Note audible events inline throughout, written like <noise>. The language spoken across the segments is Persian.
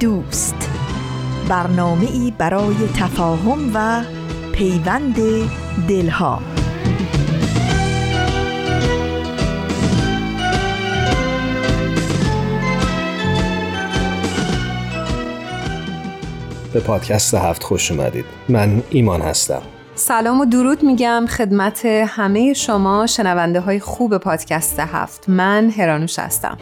دوست. برنامه ای برای تفاهم و پیوند دلها. به پادکست هفت خوش اومدید. من ایمان هستم. سلام و درود میگم خدمت همه شما شنونده های خوب پادکست هفت. من هرانوش هستم.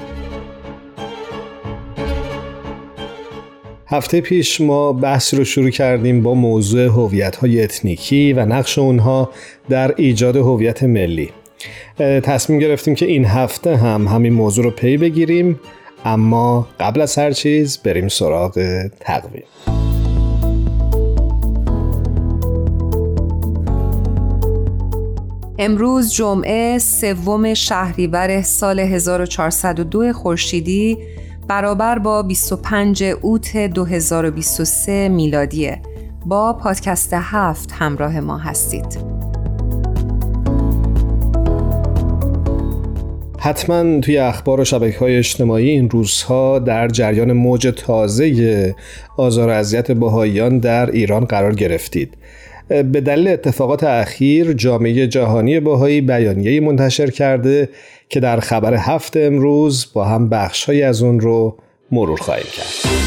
هفته پیش ما بحث رو شروع کردیم با موضوع هویت های اتنیکی و نقش اونها در ایجاد هویت ملی. تصمیم گرفتیم که این هفته هم همین موضوع رو پی بگیریم اما قبل از هر چیز بریم سراغ تقویم. امروز جمعه سوم شهریور سال 1402 خورشیدی برابر با 25 اوت 2023 میلادیه. با پادکست هفت همراه ما هستید. حتما توی اخبار و شبکه های اجتماعی این روزها در جریان موج تازه آزار و اذیت بهاییان در ایران قرار گرفتید. به دلیل اتفاقات اخیر جامعه جهانی باهایی بیانیه‌ای منتشر کرده که در خبر هفت امروز با هم بخشهایی از اون رو مرور خواهیم کرد.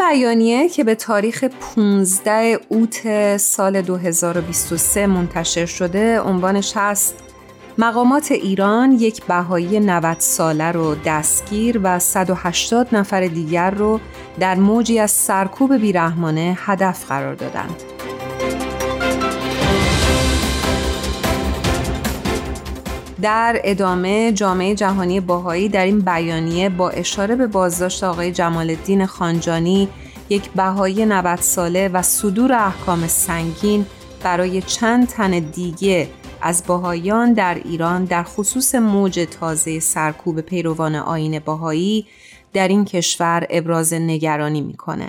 بیانیه که به تاریخ 15 اوت سال 2023 منتشر شده عنوانش هست مقامات ایران یک بهایی 90 ساله رو دستگیر و 180 نفر دیگر رو در موجی از سرکوب بیرحمانه هدف قرار دادند. در ادامه جامعه جهانی باهایی در این بیانیه با اشاره به بازداشت آقای جمال الدین خانجانی یک بهایی 90 ساله و صدور احکام سنگین برای چند تن دیگه از باهایان در ایران در خصوص موج تازه سرکوب پیروان آین باهایی در این کشور ابراز نگرانی می‌کنه.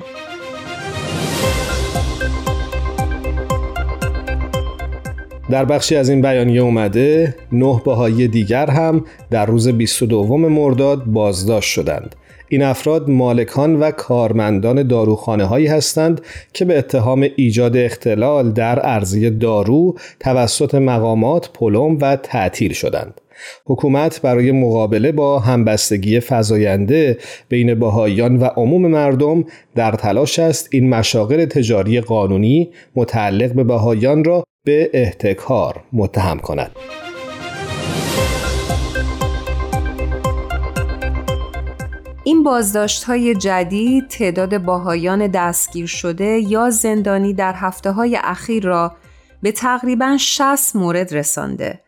در بخشی از این بیانیه اومده نه باهایی دیگر هم در روز 22 مرداد بازداشت شدند این افراد مالکان و کارمندان داروخانه هایی هستند که به اتهام ایجاد اختلال در ارزی دارو توسط مقامات پلم و تعطیل شدند. حکومت برای مقابله با همبستگی فزاینده بین باهایان و عموم مردم در تلاش است این مشاغل تجاری قانونی متعلق به باهایان را به احتکار متهم کند. این بازداشت های جدید تعداد باهایان دستگیر شده یا زندانی در هفته های اخیر را به تقریبا 60 مورد رسانده.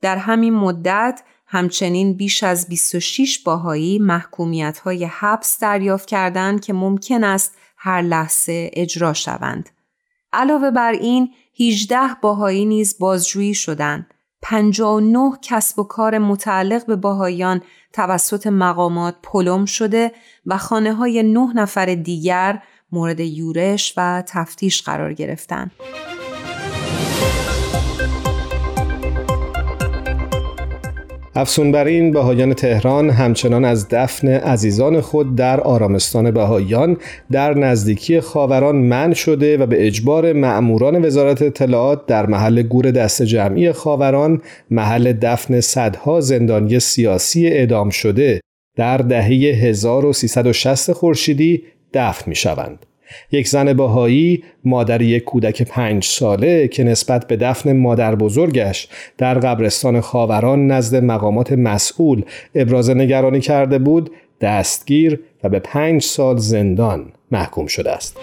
در همین مدت همچنین بیش از 26 باهایی محکومیت های حبس دریافت کردند که ممکن است هر لحظه اجرا شوند. علاوه بر این 18 باهایی نیز بازجویی شدند. 59 کسب و کار متعلق به باهایان توسط مقامات پلم شده و خانه های نه نفر دیگر مورد یورش و تفتیش قرار گرفتند. افسون بر این بهایان تهران همچنان از دفن عزیزان خود در آرامستان بهایان در نزدیکی خاوران من شده و به اجبار مأموران وزارت اطلاعات در محل گور دست جمعی خاوران محل دفن صدها زندانی سیاسی اعدام شده در دهه 1360 خورشیدی دفن می شوند. یک زن باهایی مادر یک کودک پنج ساله که نسبت به دفن مادر بزرگش در قبرستان خاوران نزد مقامات مسئول ابراز نگرانی کرده بود دستگیر و به پنج سال زندان محکوم شده است.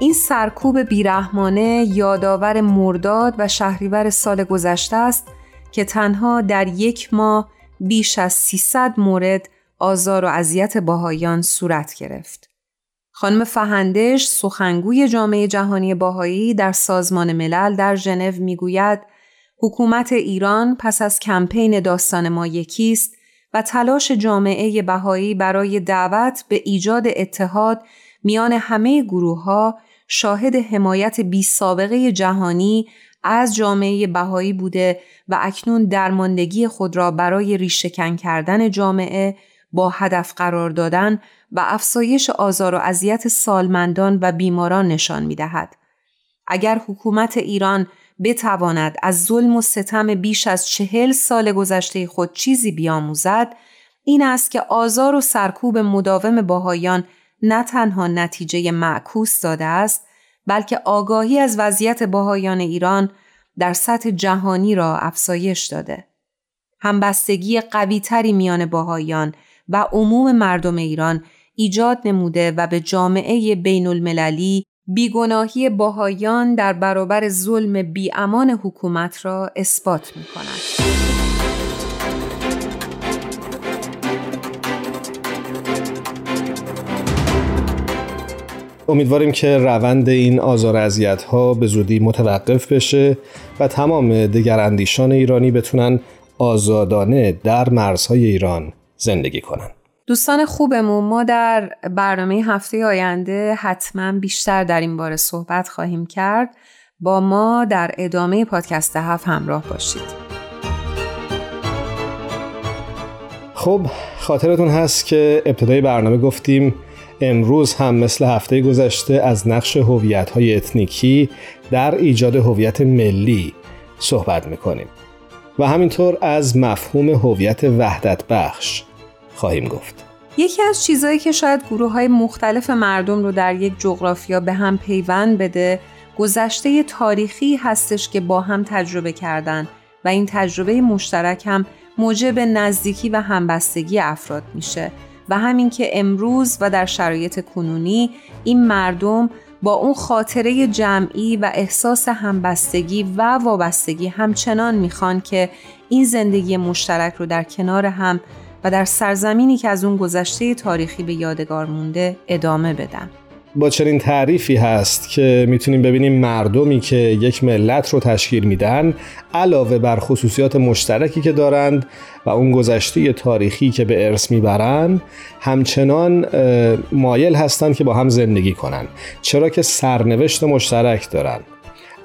این سرکوب بیرحمانه یادآور مرداد و شهریور سال گذشته است که تنها در یک ماه بیش از 300 مورد آزار و اذیت باهایان صورت گرفت. خانم فهندش سخنگوی جامعه جهانی باهایی در سازمان ملل در ژنو می‌گوید حکومت ایران پس از کمپین داستان ما یکیست و تلاش جامعه بهایی برای دعوت به ایجاد اتحاد میان همه گروه ها شاهد حمایت بی سابقه جهانی از جامعه بهایی بوده و اکنون درماندگی خود را برای ریشهکن کردن جامعه با هدف قرار دادن و افزایش آزار و اذیت سالمندان و بیماران نشان می دهد. اگر حکومت ایران بتواند از ظلم و ستم بیش از چهل سال گذشته خود چیزی بیاموزد این است که آزار و سرکوب مداوم باهایان نه تنها نتیجه معکوس داده است بلکه آگاهی از وضعیت باهایان ایران در سطح جهانی را افزایش داده. همبستگی قویتری میان باهایان و عموم مردم ایران ایجاد نموده و به جامعه بین المللی بیگناهی باهایان در برابر ظلم بیامان حکومت را اثبات می کند. امیدواریم که روند این آزار اذیت ها به زودی متوقف بشه و تمام دگراندیشان ایرانی بتونن آزادانه در مرزهای ایران زندگی کنن. دوستان خوبمون ما در برنامه هفته آینده حتما بیشتر در این باره صحبت خواهیم کرد با ما در ادامه پادکست هفت همراه باشید خب خاطرتون هست که ابتدای برنامه گفتیم امروز هم مثل هفته گذشته از نقش هویت های اتنیکی در ایجاد هویت ملی صحبت می‌کنیم و همینطور از مفهوم هویت وحدت بخش خواهیم گفت. یکی از چیزهایی که شاید گروه های مختلف مردم رو در یک جغرافیا به هم پیوند بده گذشته تاریخی هستش که با هم تجربه کردن و این تجربه مشترک هم موجب نزدیکی و همبستگی افراد میشه و همین که امروز و در شرایط کنونی این مردم با اون خاطره جمعی و احساس همبستگی و وابستگی همچنان می‌خوان که این زندگی مشترک رو در کنار هم و در سرزمینی که از اون گذشته تاریخی به یادگار مونده ادامه بدن. با چنین تعریفی هست که می‌تونیم ببینیم مردمی که یک ملت رو تشکیل میدن علاوه بر خصوصیات مشترکی که دارند و اون گذشته تاریخی که به ارث می‌برند همچنان مایل هستند که با هم زندگی کنن. چرا که سرنوشت مشترک دارند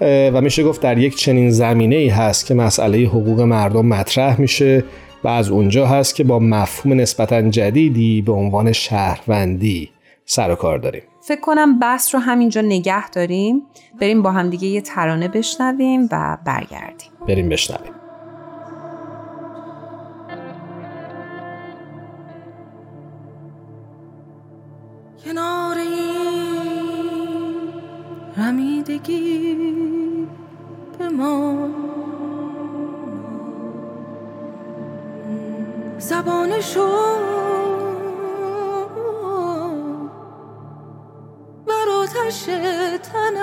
و میشه گفت در یک چنین زمینه ای هست که مسئله حقوق مردم مطرح میشه و از اونجا هست که با مفهوم نسبتا جدیدی به عنوان شهروندی سر و کار داریم. فکر کنم بحث رو همینجا نگه داریم. بریم با همدیگه یه ترانه بشنویم و برگردیم. بریم بشنویم. کنار رمیدگی به ما. زبان شد آتش تنم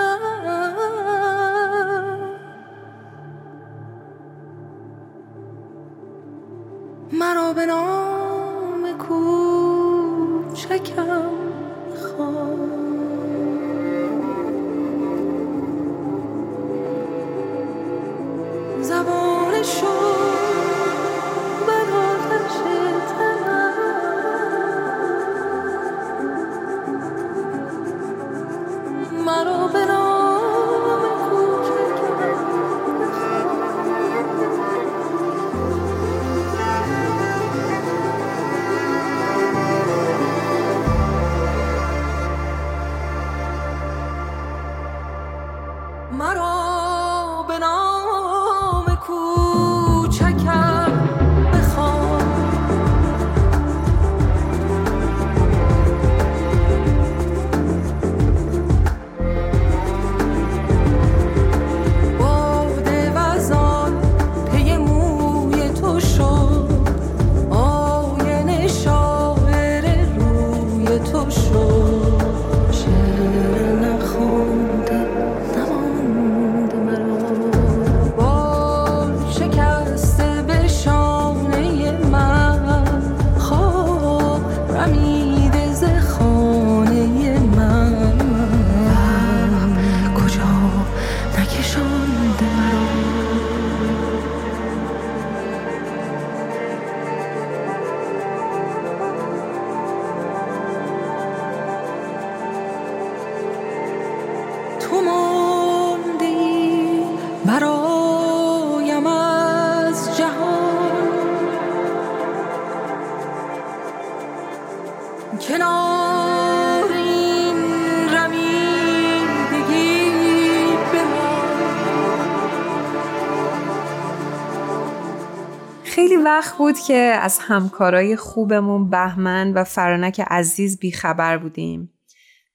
بود که از همکارای خوبمون بهمن و فرانک عزیز بیخبر بودیم.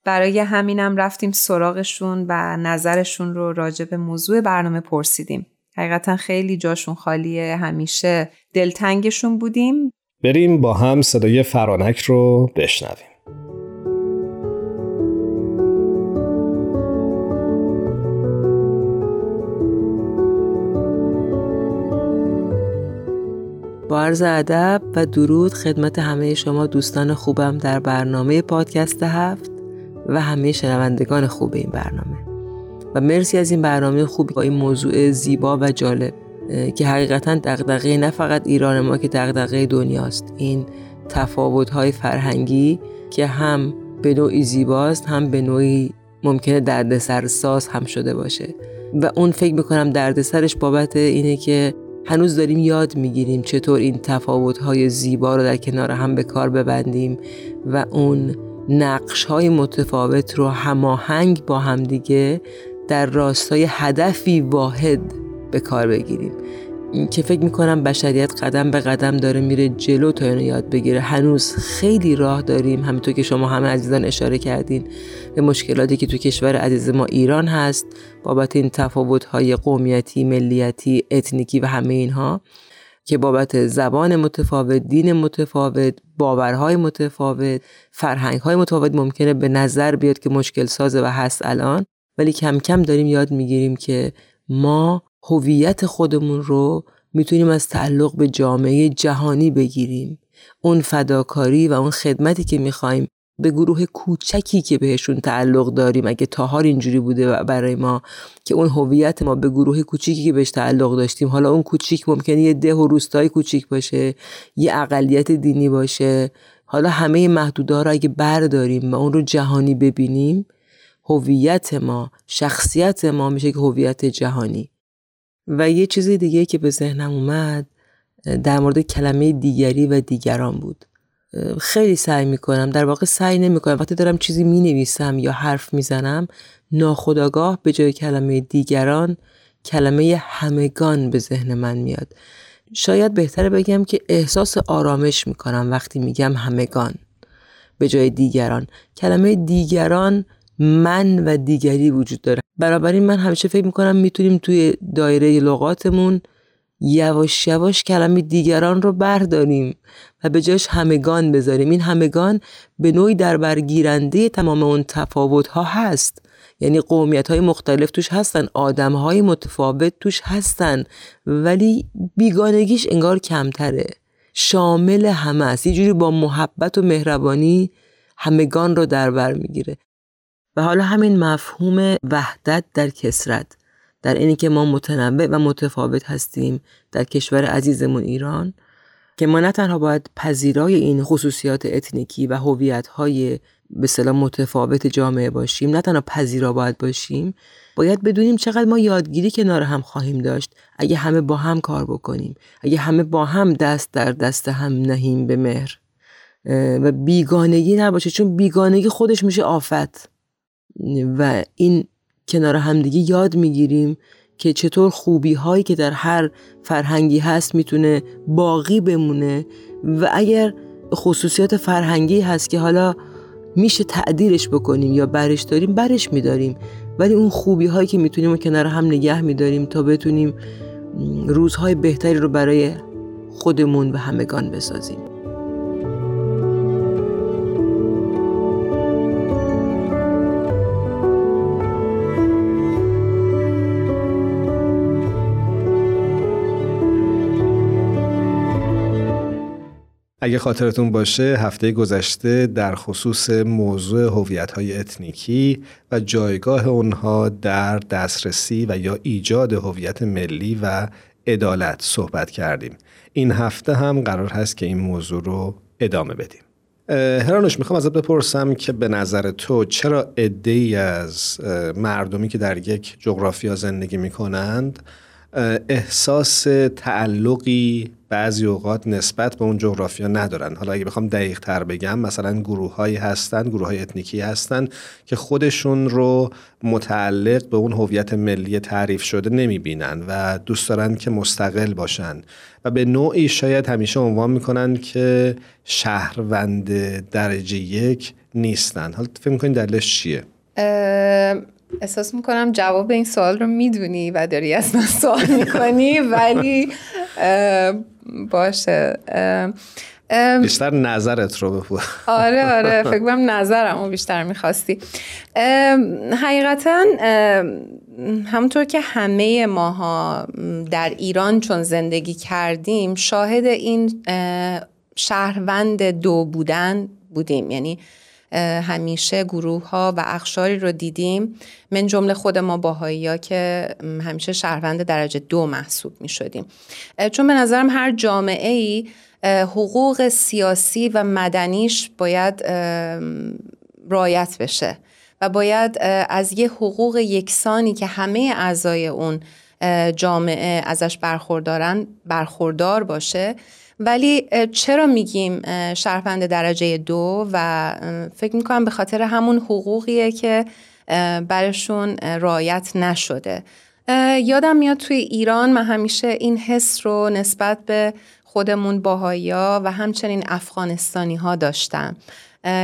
برای همینم رفتیم سراغشون و نظرشون رو راجع به موضوع برنامه پرسیدیم. حقیقتا خیلی جاشون خالیه همیشه دلتنگشون بودیم. بریم با هم صدای فرانک رو بشنویم. با عرض ادب و درود خدمت همه شما دوستان خوبم در برنامه پادکست هفت و همه شنوندگان خوب این برنامه. و مرسی از این برنامه خوبی با این موضوع زیبا و جالب که حقیقتا دغدغه نه فقط ایران ما که دغدغه دنیاست. این تفاوت های فرهنگی که هم به نوعی زیباست هم به نوعی ممکنه دردسر ساز هم شده باشه. و اون فکر می‌کنم دردسرش بابت اینه که هنوز داریم یاد می‌گیریم چطور این تفاوت‌های زیبا رو در کنار هم به کار ببندیم و اون نقش های متفاوت رو هماهنگ با همدیگه در راستای هدفی واحد به کار بگیریم. که فکر می‌کنم بشریت قدم به قدم داره میره جلو تا اینو یاد بگیره. هنوز خیلی راه داریم همینطور که شما همه عزیزان اشاره کردین به مشکلاتی که تو کشور عزیز ما ایران هست بابت این های قومیتی، ملیتی، اتنیکی و همه اینها که بابت زبان متفاوت، دین متفاوت، باورهای متفاوت، فرهنگهای متفاوت ممکنه به نظر بیاد که مشکل سازه و هست الان. ولی کم کم داریم یاد می‌گیریم که ما هویت خودمون رو می‌تونیم از تعلق به جامعه جهانی بگیریم. اون فداکاری و اون خدمتی که می‌خوایم به گروه کوچکی که بهشون تعلق داریم اگه تاهار اینجوری بوده برای ما که اون هویت ما به گروه کوچیکی که بهش تعلق داشتیم حالا اون کوچیک ممکنه یه ده و روستای کوچیک باشه یه اقلیت دینی باشه حالا همه محدوده رو اگه برداریم و اون رو جهانی ببینیم هویت ما شخصیت ما میشه که هویت جهانی. و یه چیز دیگه که به ذهنم اومد در مورد کلمه دیگری و دیگران بود. خیلی سعی می‌کنم. در واقع سعی نمی‌کنم. وقتی دارم چیزی می‌نویسم یا حرف می‌زنم ناخداگاه به جای کلمه دیگران کلمه همگان به ذهن من میاد. شاید بهتره بگم که احساس آرامش می‌کنم وقتی میگم همگان به جای دیگران. کلمه دیگران من و دیگری وجود داره. بنابراین من همیشه فکر می‌کنم می‌تونیم توی دایره لغاتمون یواش یواش کلمه دیگران رو برداریم و به جاش همگان بذاریم. این همگان به نوعی در برگیرنده تمام اون تفاوت ها هست. یعنی قومیت های مختلف توش هستن آدم های متفاوت توش هستن ولی بیگانگیش انگار کمتره. شامل همه است. یه جوری با محبت و مهربانی همگان رو در بر می‌گیره. و حالا همین مفهوم وحدت در کسرت در اینی که ما متنوع و متفاوت هستیم در کشور عزیزمون ایران که ما نه تنها باید پذیرای این خصوصیات اتنیکی و هویت‌های به صلاح متفاوت جامعه باشیم نه تنها پذیرا باید باشیم باید بدونیم چقدر ما یادگیری کنار هم خواهیم داشت اگه همه با هم کار بکنیم اگه همه با هم دست در دست هم نهیم به مهر. و بیگانگی نباشه چون بیگانگی خودش میشه آفت. و این کنار همدیگه یاد می‌گیریم که چطور خوبی هایی که در هر فرهنگی هست می‌تونه باقی بمونه و اگر خصوصیات فرهنگی هست که حالا میشه تعدیلش بکنیم یا برش داریم برش میداریم. ولی اون خوبی هایی که می‌تونیم و کنار هم نگه میداریم تا بتونیم روزهای بهتری رو برای خودمون و همگان بسازیم. اگه خاطرتون باشه هفته گذشته در خصوص موضوع هویت‌های اتنیکی و جایگاه اونها در دسترسی و یا ایجاد هویت ملی و عدالت صحبت کردیم. این هفته هم قرار هست که این موضوع رو ادامه بدیم. هرانوش می‌خوام ازت بپرسم که به نظر تو چرا ای از مردمی که در یک جغرافیا زندگی می‌کنند احساس تعلقی بعضی اوقات نسبت به اون جغرافیا ندارن حالا اگه بخوام دقیق تر بگم مثلا گروه هایی هستن گروه های اتنیکی هستن که خودشون رو متعلق به اون هویت ملی تعریف شده نمی‌بینن و دوست دارن که مستقل باشن و به نوعی شاید همیشه عنوان می‌کنن که شهروند درجه یک نیستن حالا فکر می‌کنین دلیلش چیه؟ احساس می‌کنم جواب این سوال رو می‌دونی و داری از من سوال می‌کنی ولی باشه. بیشتر نظرت رو بپو. آره آره. <laughs> فکر کنم نظرم رو بیشتر می‌خواستی. حقیقتا همونطور که همه ماها در ایران چون زندگی کردیم شاهد این شهروند دو بودن بودیم. یعنی همیشه گروه ها و اخشاری رو دیدیم. من جمله خود ما باهایی ها که همیشه شهروند درجه دو محسوب می شدیم چون به نظرم هر جامعه ای حقوق سیاسی و مدنیش باید رایت بشه و باید از یه حقوق یکسانی که همه اعضای اون جامعه ازش برخوردارن برخوردار باشه. ولی چرا میگیم شهروند درجه دو؟ و فکر می‌کنم به خاطر همون حقوقیه که برشون رایت نشده. یادم میاد توی ایران من همیشه این حس رو نسبت به خودمون باهایی و همچنین افغانستانی ها داشتم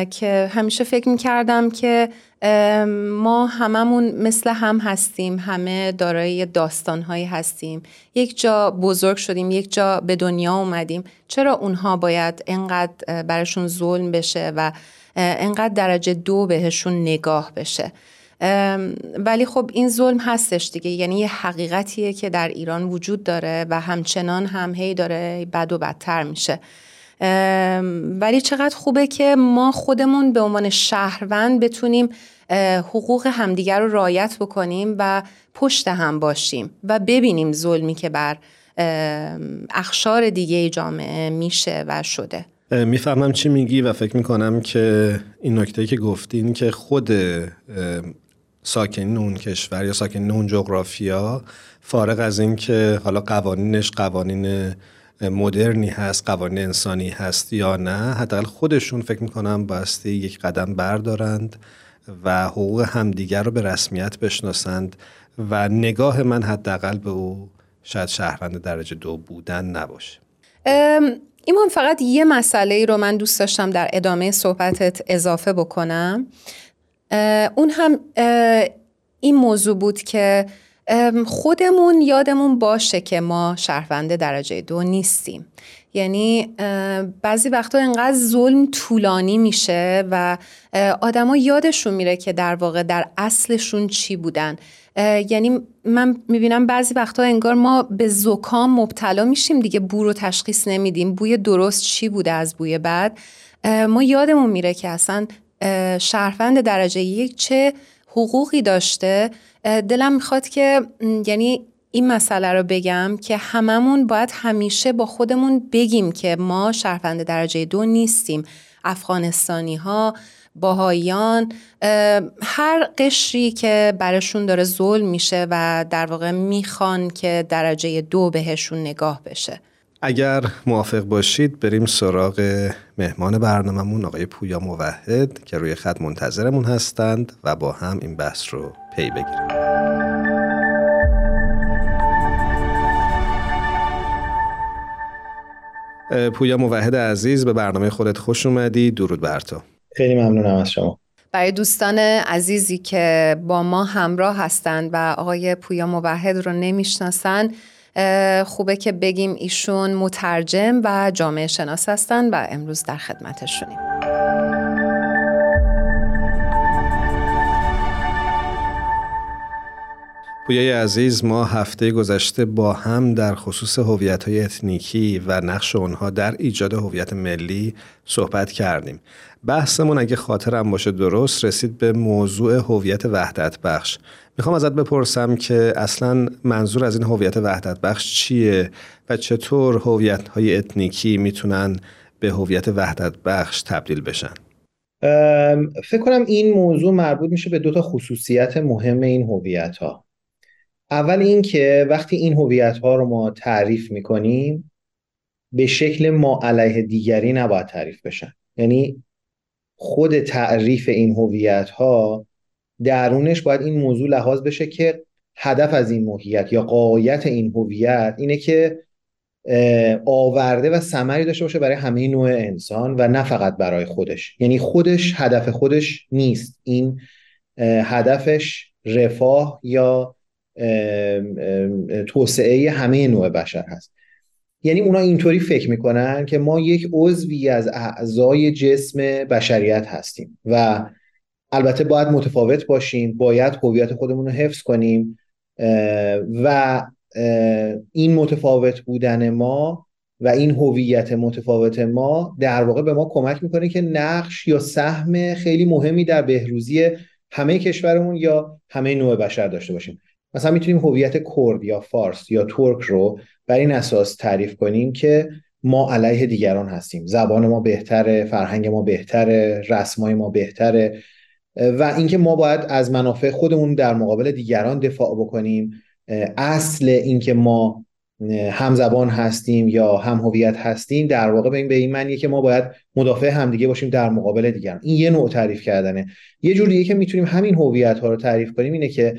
که همیشه فکر می‌کردم که ما هممون مثل هم هستیم همه دارای داستانهایی هستیم. یک جا بزرگ شدیم یک جا به دنیا اومدیم. چرا اونها باید انقدر برشون ظلم بشه و انقدر درجه دو بهشون نگاه بشه؟ ولی خب این ظلم هستش دیگه. یعنی یه حقیقتیه که در ایران وجود داره و همچنان هم هی داره بد و بدتر میشه. ولی چقدر خوبه که ما خودمون به عنوان شهروند بتونیم حقوق همدیگر رو رایت بکنیم و پشت هم باشیم و ببینیم ظلمی که بر اخشار دیگه جامعه میشه و شده. می‌فهمم چی میگی و فکر می‌کنم که این نکته که گفتین که خود ساکنین اون کشور یا ساکنین اون جغرافیا فارغ از این که حالا قوانینش قوانین مدرنی هست قوانین انسانی هست یا نه حداقل خودشون فکر می‌کنم باستی یک قدم بردارند و حقوق همدیگر رو به رسمیت بشناسند و نگاه من حداقل به او شاید شهروند درجه دو بودن نباشه. ایمان فقط یه مسئله ای رو من دوست داشتم در ادامه صحبتت اضافه بکنم. اون هم این موضوع بود که خودمون یادمون باشه که ما شهروند درجه دو نیستیم. یعنی بعضی وقتا انقدر ظلم طولانی میشه و آدما یادشون میره که در واقع در اصلشون چی بودن. یعنی من می‌بینم بعضی وقتا انگار ما به زکام مبتلا میشیم دیگه بو رو تشخیص نمیدیم. بوی درست چی بوده از بوی بعد؟ ما یادمون میره که اصلا شهروند درجه یک چه حقوقی داشته. دلم می‌خواد که یعنی این مسئله رو بگم که هممون باید همیشه با خودمون بگیم که ما شهروند درجه دو نیستیم. افغانستانی ها باهایان هر قشری که برشون داره ظلم میشه و در واقع می‌خوان که درجه دو بهشون نگاه بشه. اگر موافق باشید بریم سراغ مهمان برنامهمون آقای پویا موحد که روی خط منتظرمون هستند و با هم این بحث رو پی بگیریم. پویا موحد عزیز به برنامه خودت خوش اومدی. درود بر تو. خیلی ممنونم از شما. برای دوستان عزیزی که با ما همراه هستند و آقای پویا موحد رو نمی‌شناسن خوبه که بگیم ایشون مترجم و جامعه شناس هستن و امروز در خدمتشونیم. پویای عزیز ما هفته گذشته با هم در خصوص هویت های اتنیکی و نقش اونها در ایجاد هویت ملی صحبت کردیم. بحثمون اگه خاطرم باشه درست رسید به موضوع هویت وحدت بخش. می‌خوام ازت بپرسم که اصلا منظور از این هویت وحدت بخش چیه و چطور هویت های اتنیکی می‌تونن به هویت وحدت بخش تبدیل بشن؟ فکر کنم این موضوع مربوط میشه به دو تا خصوصیت مهم این هویت ها اول این که وقتی این هویت ها رو ما تعریف می‌کنیم به شکل ما علیه دیگری نباید تعریف بشن. یعنی خود تعریف این هویت ها درونش باید این موضوع لحاظ بشه که هدف از این موهیت یا قایت این هویت اینه که آورده و ثمری داشته باشه برای همه نوع انسان و نه فقط برای خودش. یعنی خودش هدف خودش نیست. این هدفش رفاه یا توسعه همه نوع بشر هست. یعنی اونا اینطوری فکر می‌کنن که ما یک عضوی از اعضای جسم بشریت هستیم و البته باید متفاوت باشیم باید هویت خودمون رو حفظ کنیم و این متفاوت بودن ما و این هویت متفاوت ما در واقع به ما کمک می‌کنه که نقش یا سهم خیلی مهمی در بهروزی همه کشورمون یا همه نوع بشر داشته باشیم. مثلا می‌تونیم هویت کرد یا فارس یا ترک رو بر این اساس تعریف کنیم که ما علیه دیگران هستیم. زبان ما بهتره فرهنگ ما بهتره رسمای ما بهتره. و اینکه ما باید از منافع خودمون در مقابل دیگران دفاع بکنیم. اصل اینکه ما هم زبان هستیم یا هم هویت هستیم در واقع به این به این معنیه که ما باید مدافع همدیگه باشیم در مقابل دیگران. این یه نوع تعریف کردنه. یه جوریه که می‌تونیم همین هویت ها رو تعریف کنیم اینه که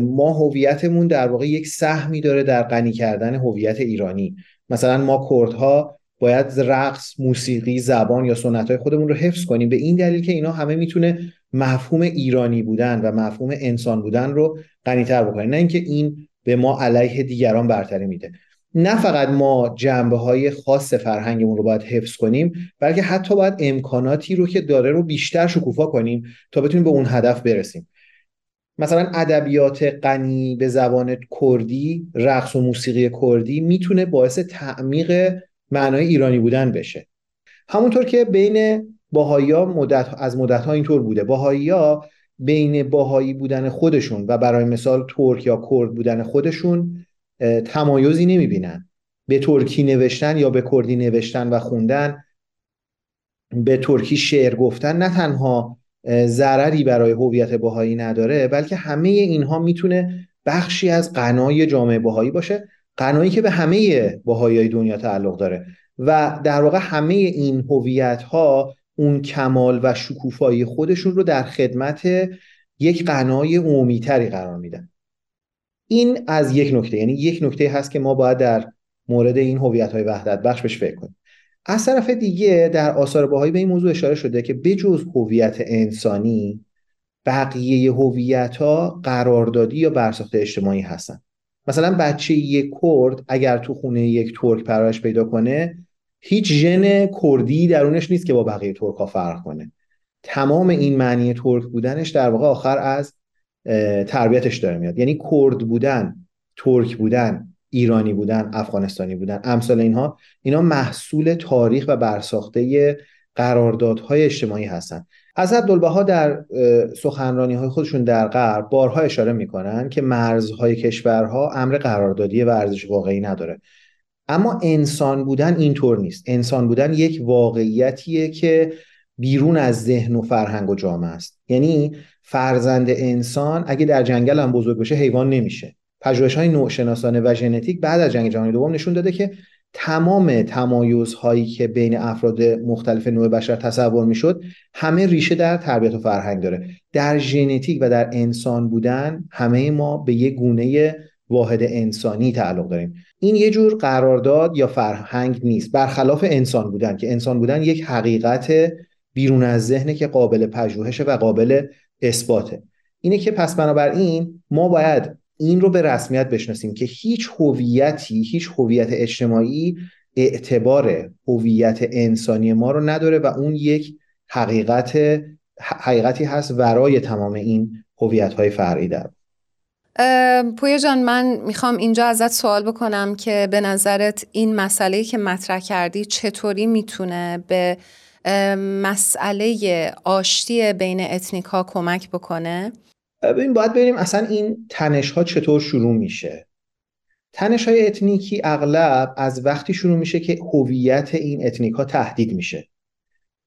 ما هویتمون در واقع یک سهمی داره در غنی کردن هویت ایرانی. مثلا ما کردها باید رقص موسیقی زبان یا سنت های خودمون رو حفظ کنیم. به این دلیل که اینا همه می‌تونه مفهوم ایرانی بودن و مفهوم انسان بودن رو غنیتر بکنه نه اینکه این به ما علیه دیگران برتری میده. نه فقط ما جنبه های خاص فرهنگمون رو باید حفظ کنیم بلکه حتی باید امکاناتی رو که داره رو بیشتر شکوفا کنیم تا بتونیم به اون هدف برسیم. مثلا ادبیات غنی به زبان کردی رقص و موسیقی کردی می‌تونه باعث تعمیق معنای ایرانی بودن بشه. همونطور که بین باهایی مدت از مدت ها اینطور بوده. باهایی ها بین باهایی بودن خودشون و برای مثال ترک یا کرد بودن خودشون تمایزی نمی‌بینن. به ترکی نوشتن یا به کردی نوشتن و خوندن به ترکی شعر گفتن نه تنها ضرری برای هویت باهایی نداره بلکه همه اینها می‌تونه بخشی از قنای جامعه باهایی باشه. قنایی که به همه باهایی دنیا تعلق داره. و در واقع همه این هویت ها اون کمال و شکوفایی خودشون رو در خدمت یک قنای عمومیتری قرار میدن. این از یک نکته یعنی یک نکته هست که ما باید در مورد این هویت های وحدت بخش بهش فکر کنیم. از طرف دیگه در آثار باهایی به این موضوع اشاره شده که بجز هویت انسانی بقیه هویت ها قراردادی یا برساخت اجتماعی هستن. مثلا بچه یک کرد اگر تو خونه یک ترک پرورش پیدا کنه هیچ ژن کردی درونش نیست که با بقیه ترک ها فرق کنه. تمام این معنی ترک بودنش در واقع آخر از تربیتش داره میاد. یعنی کرد بودن ترک بودن ایرانی بودن افغانستانی بودن امثال اینها اینا محصول تاریخ و برساخته قراردادهای اجتماعی هستند از عبدالبها در سخنرانی های خودشون در غرب بارها اشاره می‌کنن که مرزهای کشورها امر قراردادی و ارزش واقعی نداره. اما انسان بودن اینطور نیست. انسان بودن یک واقعیتیه که بیرون از ذهن و فرهنگ و جامعه است. یعنی فرزند انسان اگه در جنگل هم بزرگ بشه حیوان نمیشه. پژوهش های نوعشناسانه و ژنتیک بعد از جنگ جهانی دوم نشون داده که تمام تمایزهایی که بین افراد مختلف نوع بشر تصور می‌شد همه ریشه در تربیت و فرهنگ داره. در ژنتیک و در انسان بودن همه ما به یک گونه واحد انسانی تعلق داریم. این یه جور قرارداد یا فرهنگ نیست. برخلاف انسان بودن که انسان بودن یک حقیقت بیرون از ذهن که قابل پژوهشه و قابل اثباته. اینه که پس بنابراین ما باید این رو به رسمیت بشناسیم که هیچ هویتی هیچ هویت اجتماعی اعتبار هویت انسانی ما رو نداره و اون یک حقیقت حقیقتی هست ورای تمام این هویت های فرعی در پویا جان من می‌خوام اینجا ازت سوال بکنم که به نظرت این مسئله که مطرح کردی چطوری می‌تونه به مسئله آشتی بین اتنیک ها کمک بکنه؟ ببین باید ببینیم اصلا این تنش ها چطور شروع میشه تنش های اتنیکی اغلب از وقتی شروع میشه که هویت این اتنیک ها تهدید میشه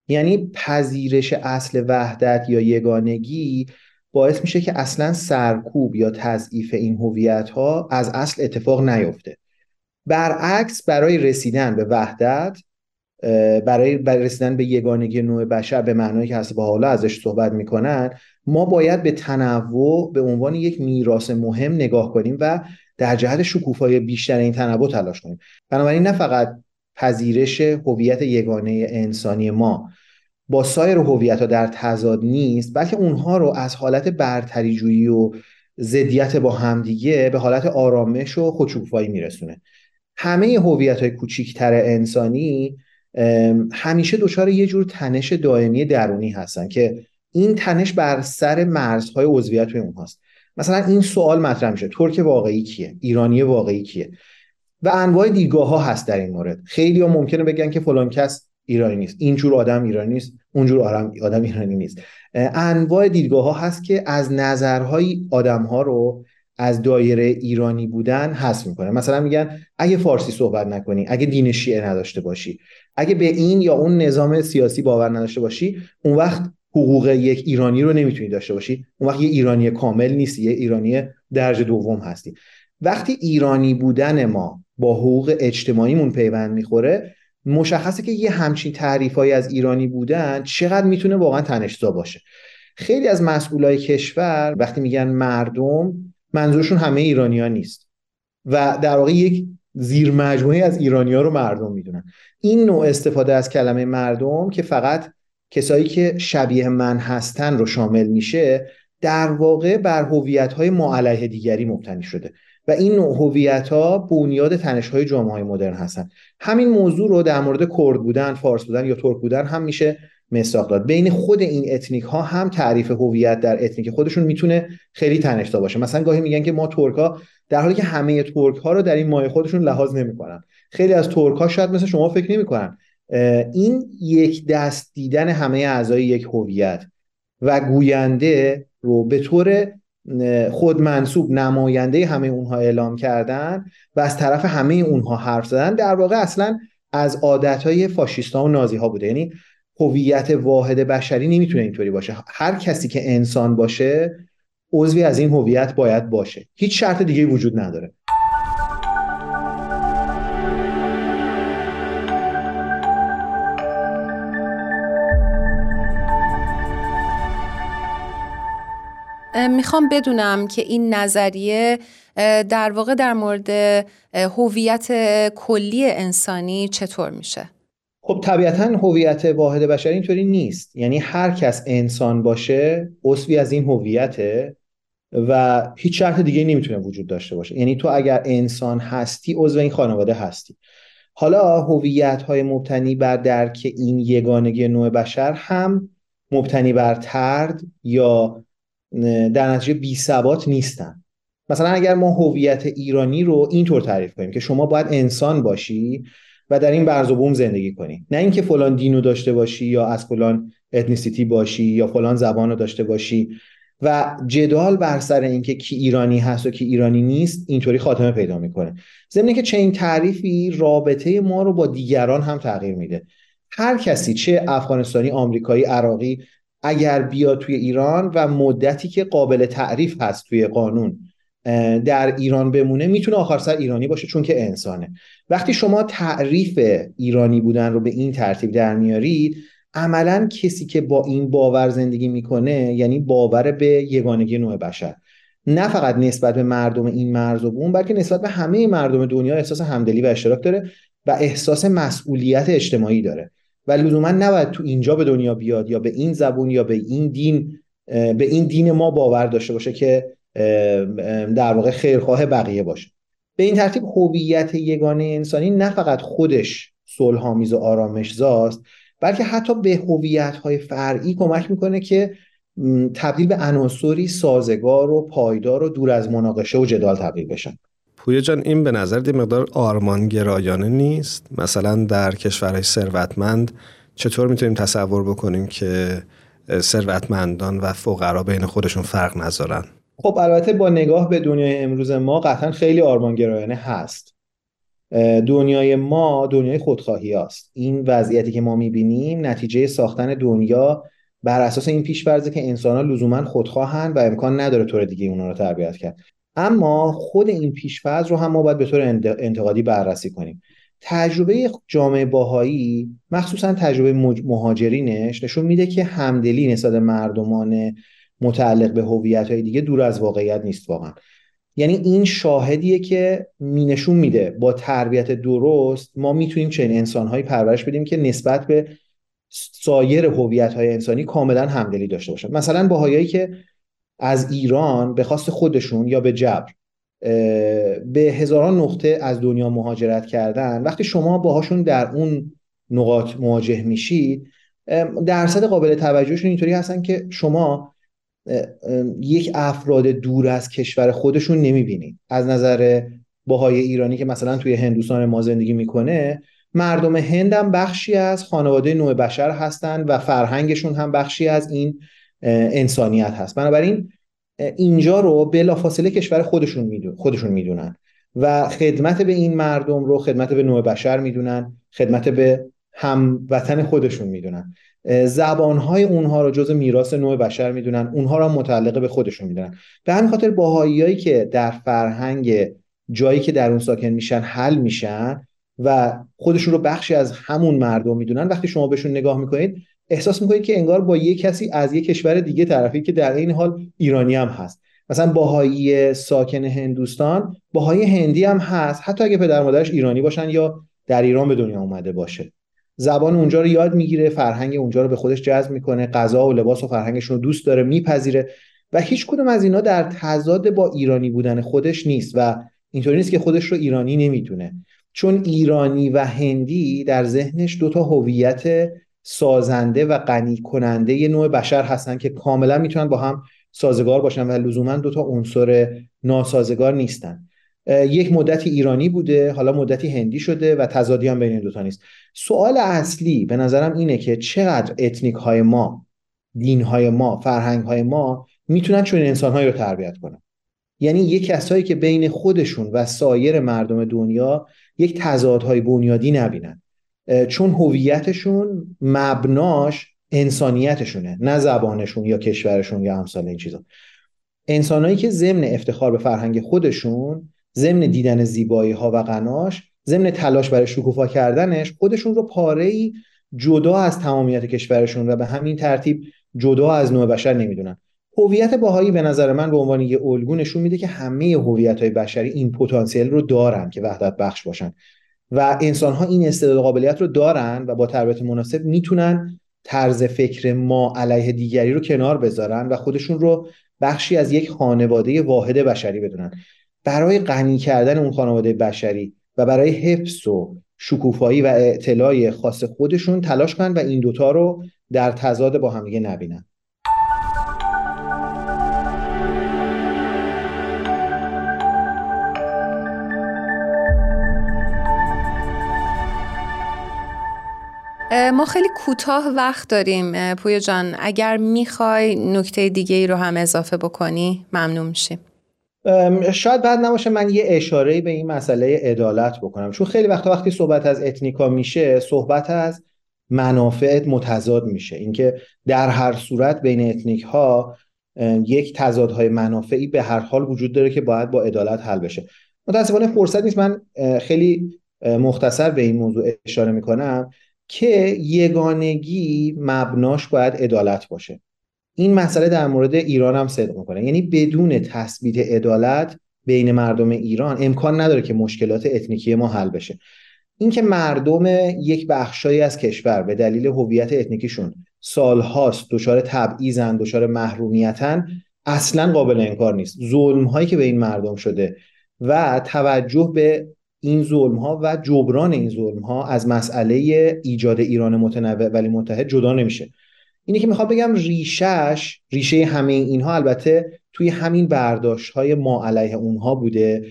یعنی پذیرش اصل وحدت یا یگانگی باعث میشه که اصلا سرکوب یا تضعیف این هویت ها از اصل اتفاق نیفته. برعکس برای رسیدن به وحدت برای, رسیدن به یگانگی نوع بشر به معنایی که هست با حالا ازش صحبت می‌کنن ما باید به تنوع به عنوان یک میراث مهم نگاه کنیم و در جهت شکوفایی بیشتر این تنوع تلاش کنیم. بنابراین نه فقط پذیرش هویت یگانه انسانی ما با سایر هویت ها در تضاد نیست بلکه اونها رو از حالت برتری جویی و ضدیت با همدیگه به حالت آرامش و خودشکوفایی میرسونه. همه هویت های کوچیکتر انسانی همیشه دچار یه جور تنش دائمی درونی هستن که این تنش بر سر مرزهای عضویت توی اونهاست. مثلا این سوال مطرح میشه ترک واقعی کیه؟ ایرانی واقعی کیه؟ و انواع دیدگاه ها هست در این مورد. خیلی ها ممکنه بگن که فلان کس ایرانی نیست. اینجور آدم ایرانی نیست اونجور آدم, آدم ایرانی نیست. انواع دیدگاه ها هست که از نظرهای آدم ها رو از دایره ایرانی بودن حذف می‌کنه. مثلا میگن اگه فارسی صحبت نکنی اگه دین شیعه نداشته باشی اگه به این یا اون نظام سیاسی باور نداشته باشی اون وقت حقوق یک ایرانی رو نمی‌تونی داشته باشی. اون وقت یه ایرانی کامل نیستی یه ایرانی درجه دوم هستی. وقتی ایرانی بودن ما با حقوق اجتماعیمون پیوند می‌خوره مشخصه که یه همچین تعریفایی از ایرانی بودن چقدر می‌تونه واقعا تنشزا باشه. خیلی از مسئولای کشور وقتی میگن مردم منظورشون همه ایرانی ها نیست. و در واقع یک زیر مجموعه از ایرانی ها رو مردم می‌دونن. این نوع استفاده از کلمه مردم که فقط کسایی که شبیه من هستن رو شامل میشه در واقع بر هویت های معلیه دیگری مبتنی شده. و این نوع هویت ها بنیاد تنش های جامعه مدرن هستن. همین موضوع رو در مورد کرد بودن فارس بودن یا ترک بودن هم میشه مساق داد. بین خود این اتنیک ها هم تعریف هویت در اتنیک خودشون می‌تونه خیلی تنش‌زا باشه. مثلا گاهی میگن که ما ترک ها در حالی که همه ترک ها رو در این مایه خودشون لحاظ نمی‌کنن. خیلی از ترک ها شاید مثل شما فکر نمی‌کنن. این یک دست دیدن همه اعضای یک هویت و گوینده رو به طور خود منصوب نماینده همه اونها اعلام کردن و از طرف همه اونها حرف زدن در واقع اصلا از عادتهای فاشیستا و نازی ها بوده. یعنی هویت واحد بشری نمی‌تونه اینطوری باشه. هر کسی که انسان باشه عضوی از این هویت باید باشه. هیچ شرط دیگه وجود نداره. می‌خوام بدونم که این نظریه در واقع در مورد هویت کلی انسانی چطور میشه؟ خب طبیعتا هویت واحد بشری اینطوری نیست. یعنی هر کس انسان باشه عضوی از این هویته و هیچ شرط دیگه نمی‌تونه وجود داشته باشه. یعنی تو اگر انسان هستی عضو این خانواده هستی. حالا هویت های مبتنی بر درک این یگانگی نوع بشر هم مبتنی بر ترد یا در نتیجه بی ثبات نیستن. مثلا اگر ما هویت ایرانی رو اینطور تعریف کنیم که شما باید انسان باشی و در این برز و بوم زندگی کنی. نه اینکه فلان دینو داشته باشی یا از فلان اتنیسیتی باشی یا فلان زبان رو داشته باشی. و جدال بر سر اینکه کی ایرانی هست و کی ایرانی نیست اینطوری خاتمه پیدا می‌کنه. ضمن که چنین تعریفی رابطه ما رو با دیگران هم تغییر میده. هر کسی چه افغانستانی آمریکایی عراقی اگر بیاد توی ایران و مدتی که قابل تعریف هست توی قانون در ایران بمونه می‌تونه آخر سر ایرانی باشه چون که انسانه. وقتی شما تعریف ایرانی بودن رو به این ترتیب در میارید عملا کسی که با این باور زندگی می‌کنه یعنی باور به یگانگی نوع بشر. نه فقط نسبت به مردم این مرز و بوم بلکه نسبت به همه مردم دنیا احساس همدلی و اشتراک داره و احساس مسئولیت اجتماعی داره. و لزوما نباید تو اینجا به دنیا بیاد یا به این زبون یا به این دین به این دین ما باور داشته باشه که در واقع خیرخواه بقیه باشه. به این ترتیب هویت یگانه انسانی نه فقط خودش صلحآمیز و آرامش زاست بلکه حتی به هویت های فرعی کمک می‌کنه که تبدیل به عناصری سازگار و پایدار و دور از مناقشه و جدال تبدیل بشن. پویا جان این به نظر دی مقدار آرمانگرایانه نیست؟ مثلا در کشورهای ثروتمند چطور می‌تونیم تصور بکنیم که ثروتمندان و فقرا بین خودشون فرق نذارن؟ خب البته با نگاه به دنیای امروز ما قطعا خیلی آرمانگرایانه هست. دنیای ما دنیای خودخواهی است این وضعیتی که ما می‌بینیم نتیجه ساختن دنیا بر اساس این پیش‌فرضه که انسان‌ها لزوما خودخواهن و امکان نداره طور دیگه اونا رو تربیت کرد. اما خود این پیش‌فرض رو هم ما باید به طور انتقادی بررسی کنیم. تجربه جامعه باهایی مخصوصا تجربه مهاجرینش نشون میده که همدلی نسبت مردمان متعلق به هویت‌های دیگه دور از واقعیت نیست واقعا. یعنی این شاهدیه که می نشون میده با تربیت درست ما می‌تونیم چنین انسانهایی پرورش بدیم که نسبت به سایر هویت‌های انسانی کاملا همدلی داشته باشن. مثلا باهایی که از ایران به خواست خودشون یا به جبر به هزاران نقطه از دنیا مهاجرت کردن. وقتی شما باهاشون در اون نقاط مواجه میشید درصد قابل توجهشون اینطوری هستن که شما یک افراد دور از کشور خودشون نمی‌بینید. از نظر باهای ایرانی که مثلا توی هندوستان ما زندگی می‌کنه مردم هند هم بخشی از خانواده نوع بشر هستند و فرهنگشون هم بخشی از این انسانیت هست. بنابراین اینجا رو بلافاصله کشور خودشون میدون خودشون می‌دونن و خدمت به این مردم رو خدمت به نوع بشر می‌دونن خدمت به هموطن خودشون می‌دونن. زبانهای اونها رو جز میراث نوع بشر می‌دونن اونها رو متعلقه به خودشون می‌دونن. به همین خاطر باهاییایی که در فرهنگ جایی که در اون ساکن میشن حل میشن و خودشون رو بخشی از همون مردم می‌دونن وقتی شما بهشون نگاه می‌کنید احساس می‌کنید که انگار با یه کسی از یه کشور دیگه طرفی که در این حال ایرانی هم هست. مثلا باهایی ساکن هندوستان باهایی هندی هم هست. حتی اگه پدر مادرش ایرانی باشن یا در ایران به دنیا اومده باشه. زبان اونجا رو یاد می‌گیره فرهنگ اونجا رو به خودش جذب می‌کنه غذا و لباس و فرهنگشون رو دوست داره میپذیره و هیچ کدوم از اینا در تضاد با ایرانی بودن خودش نیست و اینطوری نیست که خودش رو ایرانی نمی‌تونه چون ایرانی و هندی در ذهنش دوتا هویت سازنده و غنی کننده یه نوع بشر هستن که کاملا می‌تونن با هم سازگار باشن و لزوما دوتا عنصر ناسازگار نیستن. یک مدتی ایرانی بوده حالا مدتی هندی شده و تضادی هم بین این دوتا نیست. سوال اصلی به نظرم اینه که چقدر اتنیک های ما دین های ما فرهنگ های ما می‌تونن چون انسان های رو تربیت کنن؟ یعنی یک کسایی که بین خودشون و سایر مردم دنیا یک تضادهای بنیادی نبینن. چون هویتشون مبناش انسانیتشونه نه زبانشون یا کشورشون یا امثال این چیزا. انسانهایی که ضمن افتخار به فرهنگ خودشون ضمن دیدن زیبایی ها و غناش ضمن تلاش برای شکوفا کردنش خودشون رو پاره ای جدا از تمامیت کشورشون و به همین ترتیب جدا از نوع بشر نمی‌دونن. هویت باهایی به نظر من به عنوان یه الگو نشون میده که همه هویت های بشری این پتانسیل رو دارن که وحدت بخش باشن. و انسان ها این استعداد قابلیت رو دارن و با تربیت مناسب می‌تونن طرز فکر ما علیه دیگری رو کنار بذارن و خودشون رو بخشی از یک خانواده واحد بشری بدونن. برای غنی کردن اون خانواده بشری و برای حفظ و شکوفایی و اطلاع خاص خودشون تلاش کنن و این دوتا رو در تضاد با همدیگه نبینن. ما خیلی کوتاه وقت داریم پویا جان. اگر می‌خوای نکته دیگه ای رو هم اضافه بکنی ممنون میشیم. شاید بعد نباشه من یه اشاره به این مسئله عدالت بکنم. چون خیلی وقتا وقتی صحبت از اتنیکا میشه صحبت از منافع متضاد میشه. اینکه در هر صورت بین اتنیک ها یک تضادهای منافعی به هر حال وجود داره که باید با عدالت حل بشه. متاسفانه فرصت نیست. من خیلی مختصر به این موضوع اشاره می‌کنم. که یگانگی مبناش باید عدالت باشه. این مسئله در مورد ایران هم صدق می‌کنه. یعنی بدون تثبیت عدالت بین مردم ایران امکان نداره که مشکلات اتنیکی ما حل بشه. اینکه مردم یک بخشایی از کشور به دلیل هویت اتنیکیشون سالهاست دچار تبعیضن دچار محرومیتن اصلا قابل انکار نیست. ظلم هایی که به این مردم شده و توجه به این ظلم ها و جبران این ظلم ها از مسئله ایجاد ایران متنوع ولی متحد جدا نمیشه. اینی که می‌خوام بگم ریشش ریشه همه اینها البته توی همین برداشت های ما علیه اونها بوده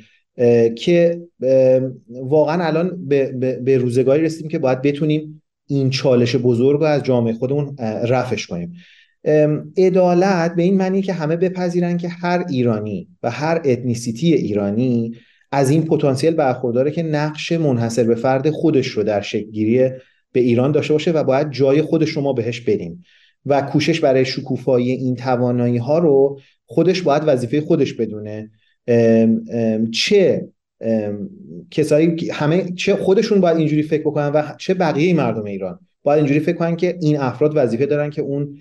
که واقعا الان به, به روزگاری رسیدیم که باید بتونیم این چالش بزرگ رو از جامعه خودمون رفش کنیم. عدالت به این معنی که همه بپذیرن که هر ایرانی و هر اتنیسیتی ایرانی از این پتانسیل برخورداره که نقش منحصر به فرد خودش رو در شکلگیری به ایران داشته باشه و باید جای خودش رو ما بهش بدیم و کوشش برای شکوفایی این توانایی ها رو خودش باید وظیفه خودش بدونه. چه کسایی همه چه خودشون باید اینجوری فکر بکنن و چه بقیه مردم ایران باید اینجوری فکر کنن که این افراد وظیفه دارن که اون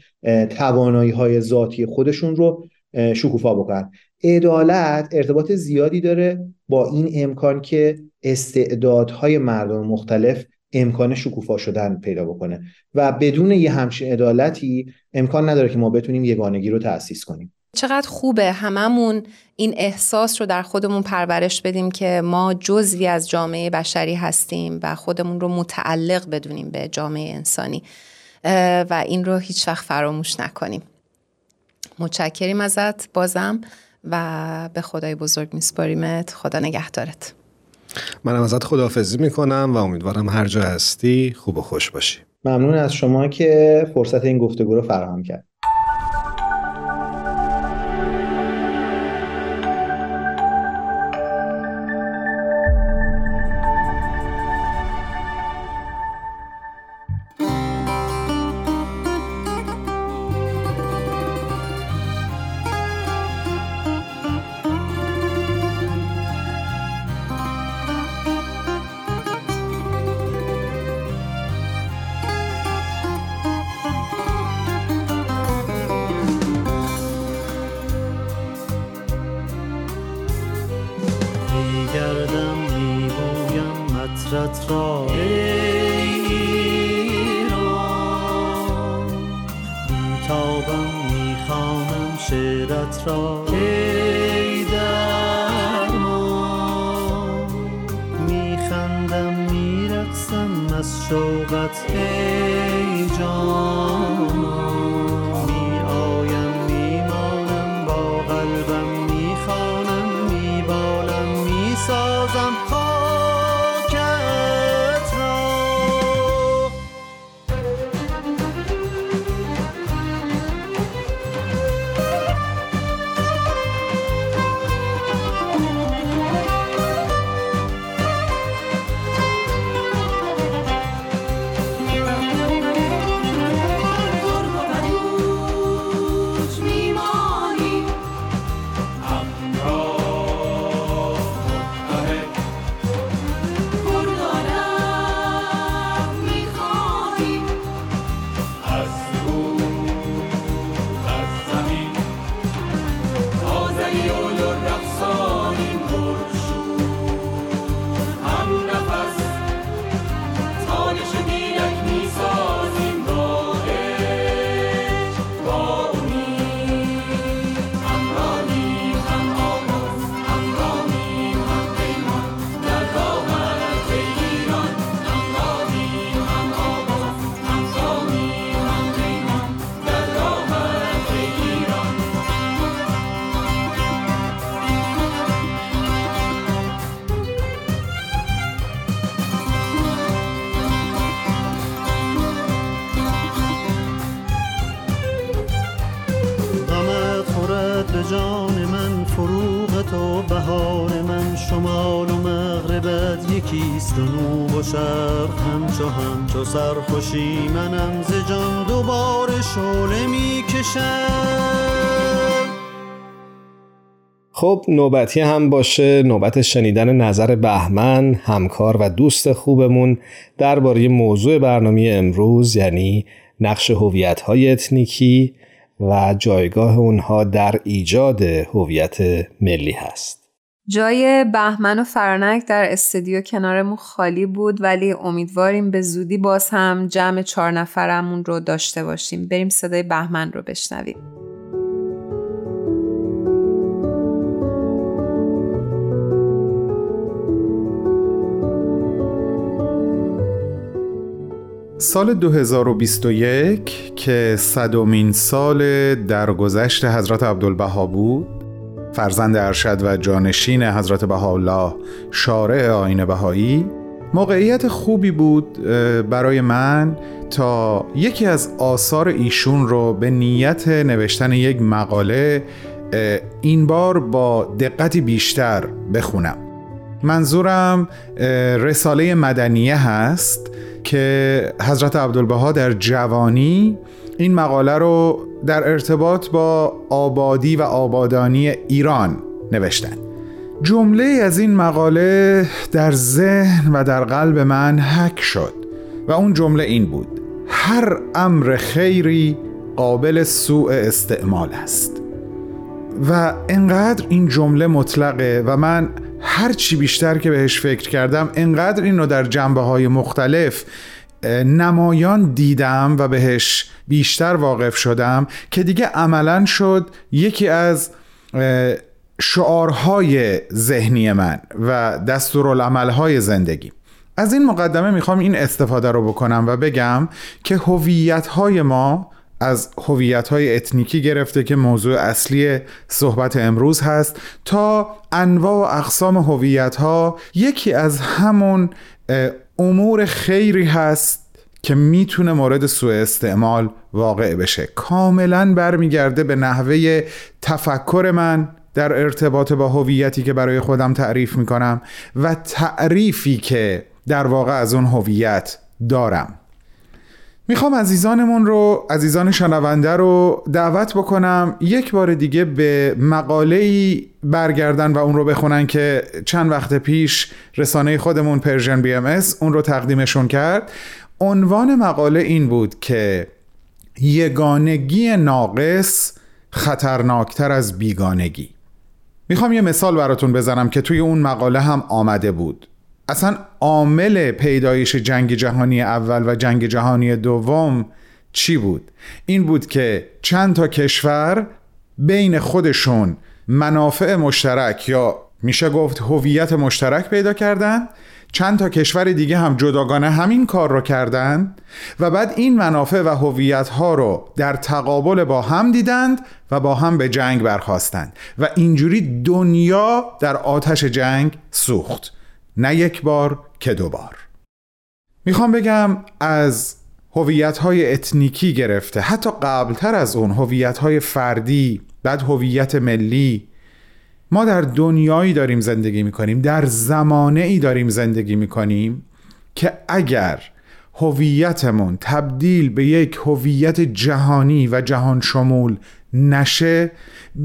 توانایی های ذاتی خودشون رو شکوفا بکنن. عدالت ارتباط زیادی داره با این امکان که استعدادهای مردم مختلف امکان شکوفا شدن پیدا بکنه. و بدون یه همچین عدالتی امکان نداره که ما بتونیم یگانگی رو تأسیس کنیم. چقدر خوبه هممون این احساس رو در خودمون پرورش بدیم که ما جزوی از جامعه بشری هستیم و خودمون رو متعلق بدونیم به جامعه انسانی و این رو هیچ وقت فراموش نکنیم. متشکریم ازت بازم. و به خدای بزرگ میسپاریمت. خدا نگهدارت. منم ازت خداحافظی می‌کنم و امیدوارم هر جا هستی خوب و خوش باشی. ممنون از شما که فرصت این گفتگو رو فراهم کرد. سرخوشی منم ز جان دوباره شعله می‌کشم خب نوبتی هم باشه نوبت شنیدن نظر بهمن همکار و دوست خوبمون درباره موضوع برنامه امروز یعنی نقش هویت‌های اتنیکی و جایگاه اونها در ایجاد هویت ملی هست. جای بهمن و فرانک در استودیو کنارمون خالی بود ولی امیدواریم به زودی باز هم جمع چهار نفرمون رو داشته باشیم. بریم صدای بهمن رو بشنویم. سال 2021 که صدومین سال درگذشت حضرت عبدالبها بود فرزند ارشد و جانشین حضرت بهاءالله شارع آین بهایی موقعیت خوبی بود برای من تا یکی از آثار ایشون رو به نیت نوشتن یک مقاله این بار با دقتی بیشتر بخونم. منظورم رساله مدنیه هست که حضرت عبدالبها در جوانی این مقاله رو در ارتباط با آبادی و آبادانی ایران نوشتن. جمله از این مقاله در ذهن و در قلب من حک شد و اون جمله این بود. هر امر خیری قابل سوء استعمال است. و انقدر این جمله مطلقه و من هر چی بیشتر که بهش فکر کردم انقدر اینو در جنبه های مختلف نمایان دیدم و بهش بیشتر واقف شدم که دیگه عملا شد یکی از شعارهای ذهنی من و دستورالعملهای زندگی. از این مقدمه می‌خوام این استفاده رو بکنم و بگم که هویت‌های ما از هویت‌های اتنیکی گرفته که موضوع اصلی صحبت امروز هست تا انواع و اقسام هویت‌ها یکی از همون امور خیری هست که می‌تونه مورد سوء استعمال واقع بشه. کاملا برمیگرده به نحوه تفکر من در ارتباط با هویتی که برای خودم تعریف می‌کنم و تعریفی که در واقع از اون هویت دارم. می‌خوام عزیزانمون رو عزیزان شنونده رو دعوت بکنم یک بار دیگه به مقاله ای برگردن و اون رو بخونن که چند وقت پیش رسانه خودمون Persian BMS اون رو تقدیمشون کرد. عنوان مقاله این بود که یگانگی ناقص خطرناکتر از بیگانگی. می‌خوام یه مثال براتون بزنم که توی اون مقاله هم آمده بود. اصلا عامل پیدایش جنگ جهانی اول و جنگ جهانی دوم چی بود؟ این بود که چند تا کشور بین خودشون منافع مشترک یا میشه گفت هویت مشترک پیدا کردن چند تا کشور دیگه هم جداگانه همین کار رو کردند و بعد این منافع و هویت ها رو در تقابل با هم دیدند و با هم به جنگ برخواستند و اینجوری دنیا در آتش جنگ سوخت نه یک بار که دو بار. می‌خوام بگم از هویت های اتنیکی گرفته حتی قبلتر از اون هویت های فردی بعد هویت ملی ما در دنیایی داریم زندگی می‌کنیم در زمانه ای داریم زندگی می‌کنیم که اگر هویتمون تبدیل به یک هویت جهانی و جهان شمول نشه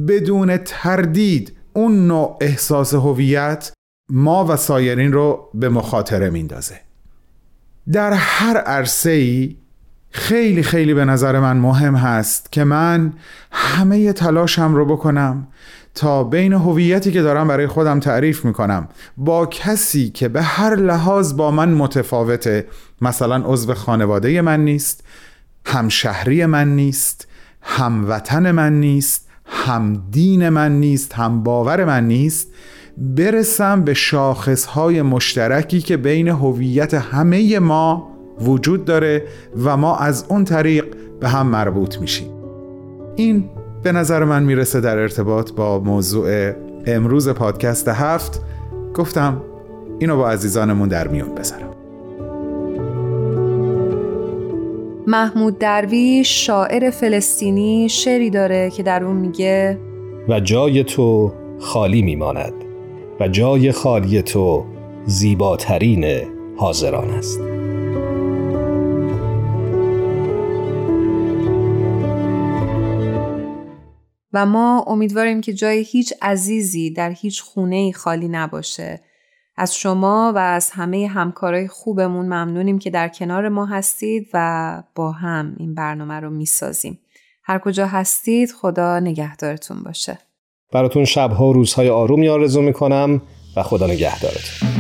بدون تردید اون نوع احساس هویت ما و سایرین رو به مخاطره میندازه. در هر عرصه ای خیلی خیلی به نظر من مهم هست که من همه تلاشم رو بکنم تا بین هویتی که دارم برای خودم تعریف می‌کنم با کسی که به هر لحاظ با من متفاوته مثلا عضو خانواده من نیست همشهری من نیست هموطن من نیست هم دین من نیست هم باور من نیست برسم به شاخصهای مشترکی که بین هویت همه ما وجود داره و ما از اون طریق به هم مربوط میشیم. این به نظر من می‌رسه در ارتباط با موضوع امروز پادکست هفت. گفتم اینو با عزیزانمون در میون بذارم. محمود درویش شاعر فلسطینی شعری داره که در اون میگه و جای تو خالی میماند. و جای خالی تو زیباترین حاضران است و ما امیدواریم که جای هیچ عزیزی در هیچ خونه خالی نباشه. از شما و از همه همکارای خوبمون ممنونیم که در کنار ما هستید و با هم این برنامه رو می‌سازیم. هر کجا هستید خدا نگهدارتون باشه. براتون شبها و روزهای آرومی آرزو می‌کنم و خدا نگهدارتون.